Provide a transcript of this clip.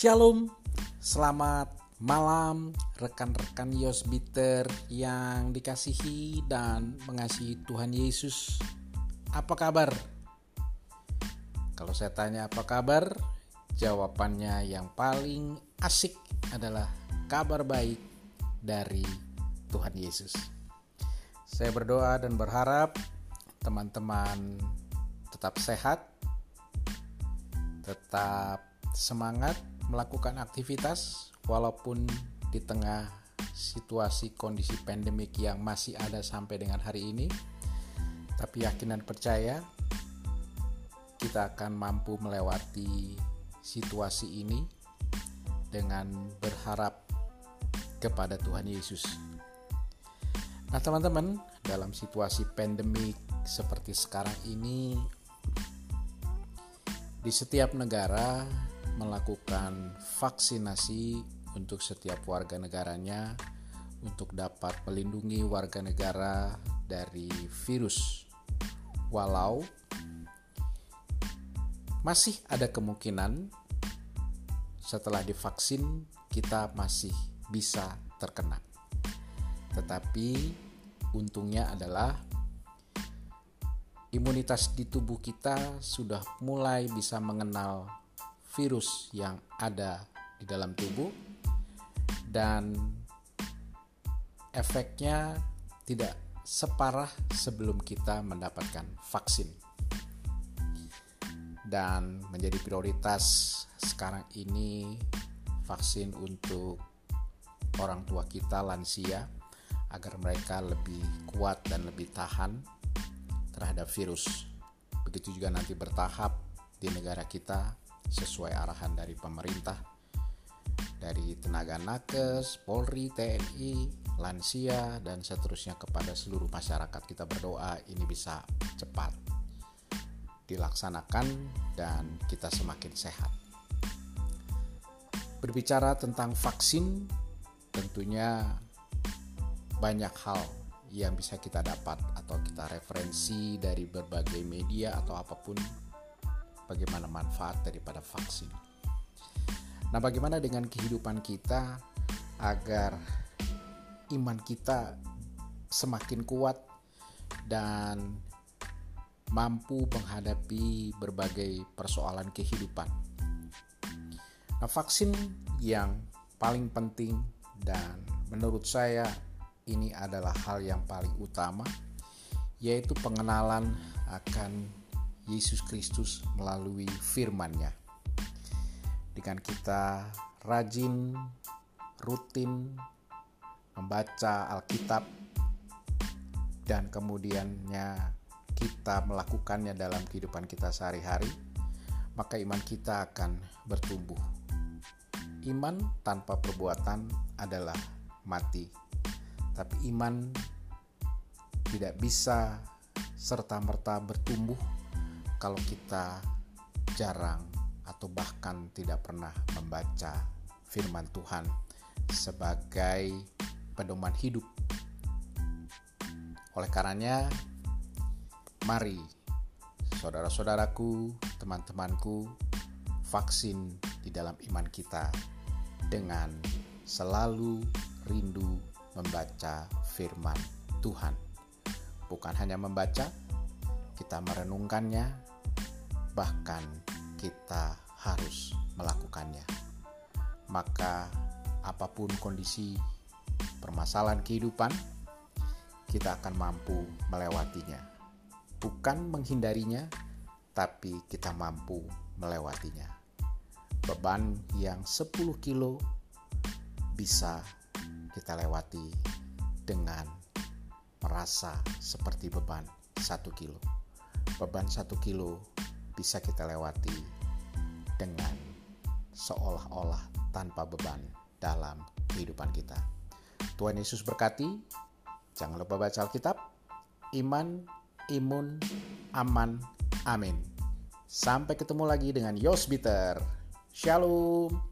Shalom, selamat malam rekan-rekan Yosbiter yang dikasihi dan mengasihi Tuhan Yesus. Apa kabar? Kalau saya tanya apa kabar, jawabannya yang paling asik adalah kabar baik dari Tuhan Yesus. Saya berdoa dan berharap teman-teman tetap sehat, tetap semangat melakukan aktivitas walaupun di tengah situasi kondisi pandemik yang masih ada sampai dengan hari ini. Tapi yakin dan percaya kita akan mampu melewati situasi ini dengan berharap kepada Tuhan Yesus. Nah, teman-teman, dalam situasi pandemik seperti sekarang ini di setiap negara melakukan vaksinasi untuk setiap warga negaranya untuk dapat melindungi warga negara dari virus. Walau masih ada kemungkinan setelah divaksin kita masih bisa terkena. Tetapi untungnya adalah imunitas di tubuh kita sudah mulai bisa mengenal virus yang ada di dalam tubuh dan efeknya tidak separah sebelum kita mendapatkan vaksin. Dan menjadi prioritas sekarang ini vaksin untuk orang tua kita lansia agar mereka lebih kuat dan lebih tahan terhadap virus. Begitu juga nanti bertahap di negara kita sesuai arahan dari pemerintah, dari tenaga nakes, Polri, TNI, lansia, dan seterusnya kepada seluruh masyarakat. Kita berdoa ini bisa cepat dilaksanakan dan kita semakin sehat. Berbicara tentang vaksin, tentunya banyak hal yang bisa kita dapat atau kita referensi dari berbagai media atau apa pun bagaimana manfaat daripada vaksin. Nah, bagaimana dengan kehidupan kita agar iman kita semakin kuat dan mampu menghadapi berbagai persoalan kehidupan. Nah, vaksin yang paling penting dan menurut saya ini adalah hal yang paling utama yaitu pengenalan akan Yesus Kristus melalui firman-Nya. Dengan kita rajin, rutin membaca Alkitab dan kemudiannya kita melakukannya dalam kehidupan kita sehari-hari, maka iman kita akan bertumbuh. Iman tanpa perbuatan adalah mati, tapi iman tidak bisa serta-merta bertumbuh kalau kita jarang atau bahkan tidak pernah membaca firman Tuhan sebagai pedoman hidup. Oleh karenanya, mari saudara-saudaraku, teman-temanku, vaksin di dalam iman kita dengan selalu rindu membaca firman Tuhan. Bukan hanya membaca, kita merenungkannya, bahkan kita harus melakukannya. Maka, apa pun kondisi permasalahan kehidupan, kita akan mampu melewatinya, bukan menghindarinya, tapi kita mampu melewatinya. Beban yang 10 kilo bisa kita lewati dengan merasa seperti beban satu kilo. Beban satu kilo bisa kita lewati dengan seolah-olah tanpa beban dalam kehidupan kita. Tuhan Yesus berkati. Jangan lupa baca Alkitab. Iman, imun, aman, amin. Sampai ketemu lagi dengan Yosbiter. Shalom.